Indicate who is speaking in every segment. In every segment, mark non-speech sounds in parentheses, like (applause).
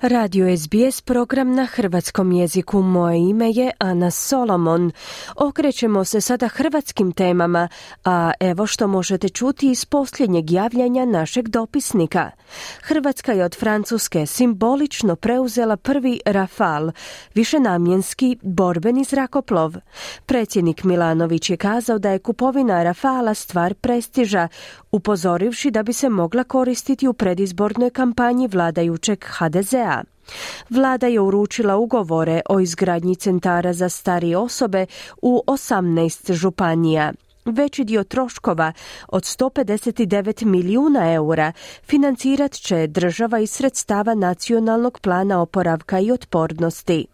Speaker 1: Radio SBS program na hrvatskom jeziku. Moje ime je Ana Solomon. Okrećemo se sada hrvatskim temama, a evo što možete čuti iz posljednjeg javljanja našeg dopisnika. Hrvatska je od Francuske simbolično preuzela prvi Rafal, višenamjenski borbeni zrakoplov. Predsjednik Milanović je kazao da je kupovina Rafala stvar prestiža, upozorivši da bi se mogla koristiti u predizbornoj kampanji vladajućeg HDZ-a. Vlada je uručila ugovore o izgradnji centara za starije osobe u 18 županija. Veći dio troškova od 159 milijuna eura financirat će država iz sredstava nacionalnog plana oporavka i otpornosti.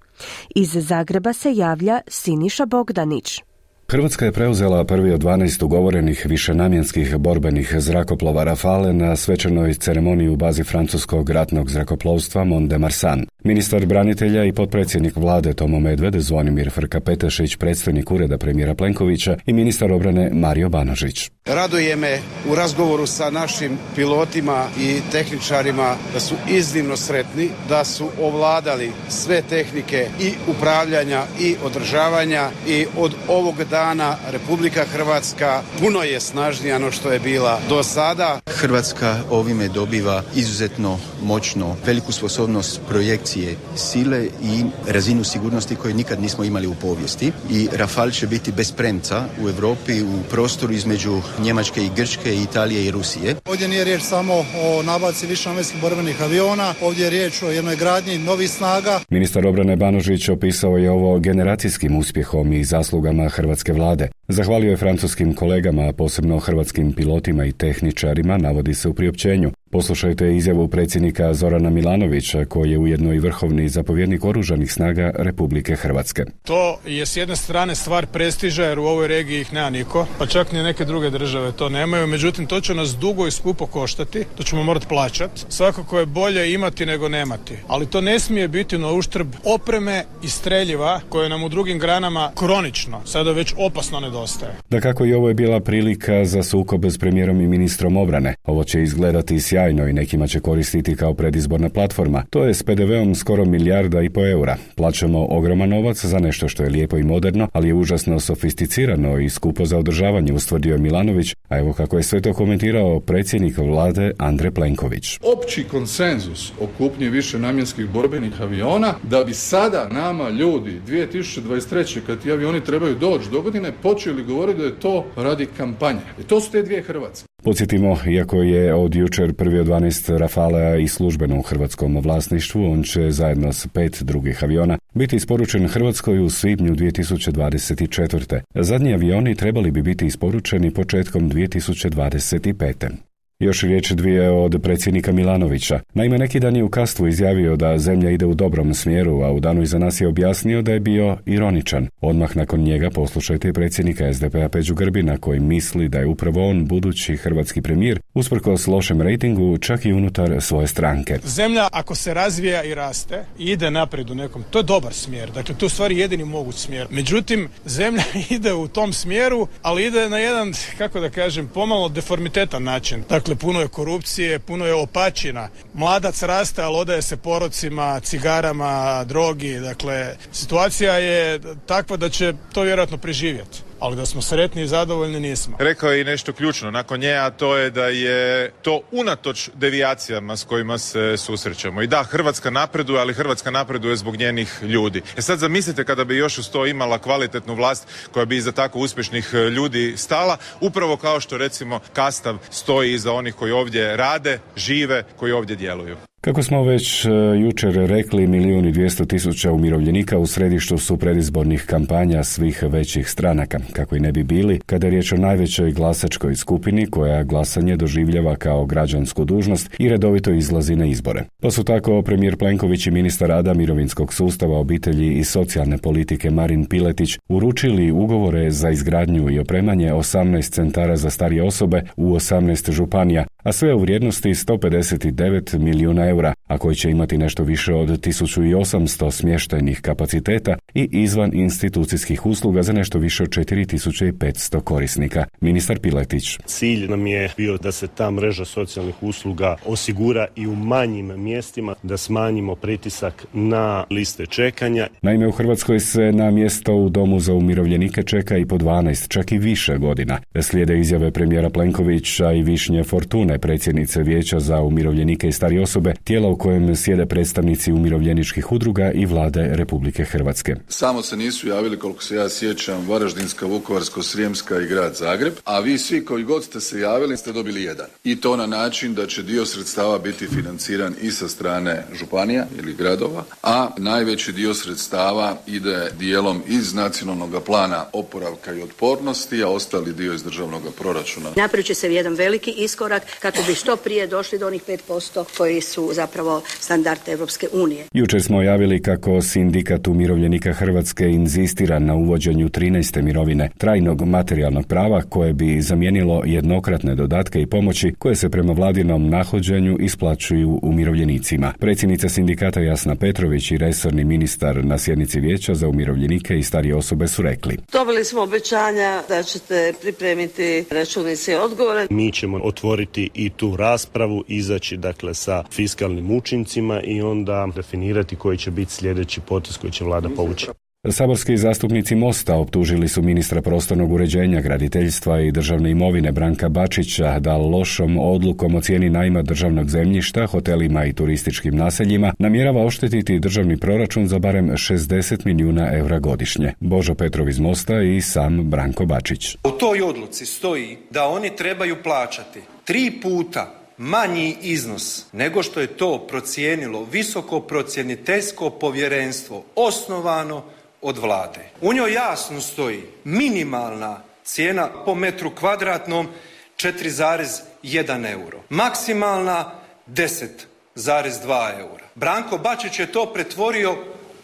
Speaker 1: Iz Zagreba se javlja Siniša Bogdanić.
Speaker 2: Hrvatska je preuzela prvi od 12 ugovorenih višenamjenskih borbenih zrakoplova Rafale na svečanoj ceremoniji u bazi francuskog ratnog zrakoplovstva Mont de Marsan. Ministar branitelja i potpredsjednik vlade Tomo Medved, Zvonimir Frka Petešić, predstojnik ureda premijera Plenkovića i ministar obrane Mario Banožić.
Speaker 3: Raduje me u razgovoru sa našim pilotima i tehničarima da su iznimno sretni, da su ovladali sve tehnike i upravljanja i održavanja i od ovog dana Republika Hrvatska puno je snažnija no što je bila do sada.
Speaker 4: Hrvatska ovime dobiva izuzetno moćno veliku sposobnost projekcije sile i razinu sigurnosti koje nikad nismo imali u povijesti i Rafal će biti bez premca u Europi u prostoru između Njemačke i Grčke, Italije i Rusije.
Speaker 5: Ovdje nije riječ samo o nabavci višenamjenskih borbenih aviona, ovdje je riječ o jednoj gradnji novih snaga.
Speaker 2: Ministar obrane Banožić opisao je ovo generacijskim uspjehom i zaslugama hrvatske vlade. Zahvalio je francuskim kolegama, a posebno hrvatskim pilotima i tehničarima, navodi se u priopćenju. Poslušajte izjavu predsjednika Zorana Milanovića, koji je ujedno i vrhovni zapovjednik oružanih snaga Republike Hrvatske.
Speaker 6: To je s jedne strane stvar prestiža jer u ovoj regiji ih nema niko, pa čak ni neke druge države to nemaju, međutim to će nas dugo i skupo koštati, to ćemo morati plaćati. Svakako je bolje imati nego nemati, ali to ne smije biti na uštrb opreme i streljiva koje nam u drugim granama kronično, sada već opasno nedostaje.
Speaker 2: Da kako i ovo je bila prilika za sukob s premijerom i ministrom obrane. Ovo će izgledati sjajno i nekima će koristiti kao predizborna platforma. To je s PDV-om skoro milijarda i po eura. Plaćamo ogroman novac za nešto što je lijepo i moderno, ali je užasno sofisticirano i skupo za održavanje, ustvrdio je Milanović, a evo kako je sve to komentirao predsjednik vlade Andre Plenković.
Speaker 7: Opći konsenzus o kupnji više namjenskih borbenih aviona da bi sada nama ljudi 2023. kad ti avioni trebaju doći do godine počeli govoriti da je to radi kampanje. I to su te dvije Hrvatske.
Speaker 2: Podsjetimo, iako je od jučer prvi od 12 Rafala i službeno u hrvatskom vlasništvu, on će zajedno s pet drugih aviona biti isporučen Hrvatskoj u svibnju 2024. Zadnji avioni trebali bi biti isporučeni početkom 2025. Još riječ dvije od predsjednika Milanovića. Naime, neki dan je u Kastvu izjavio da zemlja ide u dobrom smjeru, a u danu iza nas je objasnio da je bio ironičan. Odmah nakon njega poslušajte predsjednika SDP-a Peđu Grbina koji misli da je upravo on budući hrvatski premijer usprkos lošem rejtingu čak i unutar svoje stranke.
Speaker 6: Zemlja ako se razvija i raste i ide naprijed u nekom, to je dobar smjer. Dakle, to je stvari jedini moguć smjer. Međutim, zemlja (laughs) ide u tom smjeru, ali ide na jedan, kako da kažem, pomalo deformitetan način. Dakle, puno je korupcije, puno je opačina. Mladac raste, ali odaje se porocima, cigarama, drogi. Dakle, situacija je takva da će to vjerojatno preživjeti ali da smo sretni i zadovoljni nismo.
Speaker 8: Rekao je i nešto ključno nakon nje, a to je da je to unatoč devijacijama s kojima se susrećemo. I da, Hrvatska napreduje, ali Hrvatska napreduje zbog njenih ljudi. E sad zamislite kada bi još uz to imala kvalitetnu vlast koja bi iza tako uspješnih ljudi stala, upravo kao što recimo Kastav stoji iza onih koji ovdje rade, žive, koji ovdje djeluju.
Speaker 2: Kako smo već e, jučer rekli, milijun i dvijesto tisuća umirovljenika u središtu su predizbornih kampanja svih većih stranaka, kako i ne bi bili, kada je riječ o najvećoj glasačkoj skupini koja glasanje doživljava kao građansku dužnost i redovito izlazi na izbore. Pa su tako premijer Plenković i ministar rada mirovinskog sustava obitelji i socijalne politike Marin Piletić uručili ugovore za izgradnju i opremanje 18 centara za starije osobe u 18 županija, a sve u vrijednosti 159 milijuna eura, a koji će imati nešto više od 1800 smještajnih kapaciteta i izvan institucijskih usluga za nešto više od 4500 korisnika. Ministar Piletić.
Speaker 9: Cilj nam je bio da se ta mreža socijalnih usluga osigura i u manjim mjestima, da smanjimo pritisak na liste čekanja.
Speaker 2: Naime, u Hrvatskoj se na mjesto u domu za umirovljenike čeka i po 12, čak i više godina. Slijede izjave premijera Plenkovića i Višnje Fortune, predsjednice Vijeća za umirovljenike i stari osobe, tijela u kojem sjede predstavnici umirovljeničkih udruga i vlade Republike Hrvatske.
Speaker 7: Samo se nisu javili, koliko se ja sjećam, Varaždinska, Vukovarsko-Srijemska i grad Zagreb, a vi svi koji god ste se javili ste dobili jedan. I to na način da će dio sredstava biti financiran i sa strane županija ili gradova, a najveći dio sredstava ide dijelom iz nacionalnog plana oporavka i otpornosti, a ostali dio iz državnog proračuna.
Speaker 10: Napravit će se jedan veliki iskorak kako bi što prije došli do onih 5% koji su zapravo standard Europske unije.
Speaker 2: Jučer smo javili kako sindikat umirovljenika Hrvatske inzistira na uvođenju 13. mirovine trajnog materijalnog prava koje bi zamijenilo jednokratne dodatke i pomoći koje se prema vladinom nahođenju isplaćuju umirovljenicima. Predsjednica sindikata Jasna Petrović i resorni ministar na sjednici vijeća za umirovljenike i starije osobe su rekli.
Speaker 11: Dobili smo obećanja da ćete pripremiti računice i odgovore.
Speaker 9: Mi ćemo otvoriti i tu raspravu, izaći dakle sa fiskalnim učincima i onda definirati koji će biti sljedeći potez koji će vlada povući.
Speaker 2: Saborski zastupnici Mosta optužili su ministra prostornog uređenja, graditeljstva i državne imovine Branka Bačića da lošom odlukom o cijeni najma državnog zemljišta, hotelima i turističkim naseljima namjerava oštetiti državni proračun za barem 60 milijuna eura godišnje. Božo Petrov iz Mosta i sam Branko Bačić.
Speaker 12: U toj odluci stoji da oni trebaju plaćati tri puta manji iznos nego što je to procijenilo visoko procjeniteljsko povjerenstvo osnovano od vlade. U njoj jasno stoji minimalna cijena po metru kvadratnom 4,1 euro. Maksimalna 10,2 eura. Branko Bačić je to pretvorio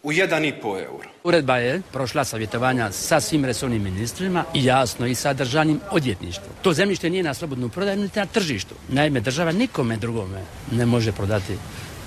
Speaker 12: u 1,5 euro.
Speaker 13: Uredba je prošla savjetovanja sa svim resornim ministrima i jasno i sa državnim odvjetništvom. To zemljište nije na slobodnu prodaju niti na tržištu. Naime, država nikome drugome ne može prodati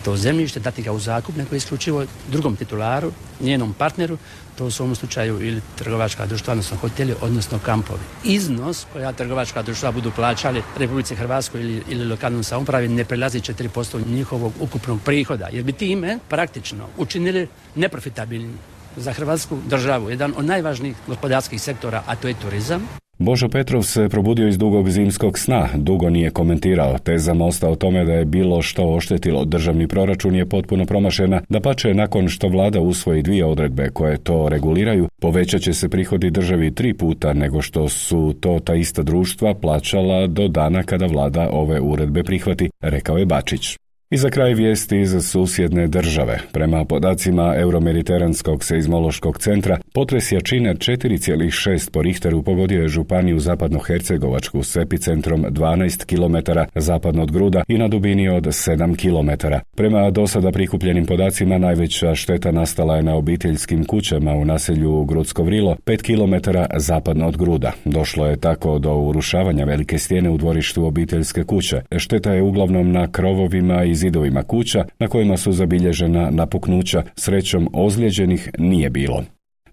Speaker 13: to zemljište, dati ga u zakup, nego isključivo drugom titularu, njenom partneru, to u ovom slučaju ili trgovačka društva, odnosno hoteli, odnosno kampovi. Iznos koja trgovačka društva budu plaćali Republici Hrvatskoj ili, ili lokalnom samoupravi ne prelazi 4% njihovog ukupnog prihoda, jer bi time praktično učinili neprofitabilni za Hrvatsku državu, jedan od najvažnijih gospodarskih sektora, a to je turizam.
Speaker 2: Božo Petrov se probudio iz dugog zimskog sna, dugo nije komentirao, teza Mosta o tome da je bilo što oštetilo državni proračun je potpuno promašena, da pače nakon što vlada usvoji dvije odredbe koje to reguliraju, povećat će se prihodi državi tri puta nego što su to ta ista društva plaćala do dana kada vlada ove uredbe prihvati, rekao je Bačić. I za kraj vijesti iz susjedne države. Prema podacima Euromediteranskog seizmološkog centra, potres jačine 4,6 po Richteru pogodio je županiju zapadno-hercegovačku s epicentrom 12 km zapadno od Gruda i na dubini od 7 km. Prema dosada prikupljenim podacima najveća šteta nastala je na obiteljskim kućama u naselju Grudsko Vrilo, 5 km zapadno od Gruda. Došlo je tako do urušavanja velike stijene u dvorištu obiteljske kuće. Šteta je uglavnom na krovovima i zidovima kuća na kojima su zabilježena napuknuća, srećom ozlijeđenih nije bilo.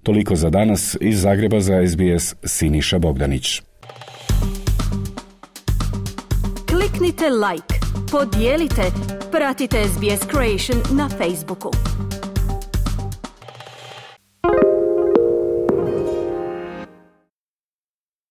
Speaker 2: Toliko za danas iz Zagreba za SBS Siniša Bogdanić.
Speaker 1: Kliknite like, podijelite, pratite SBS Creation na Facebooku.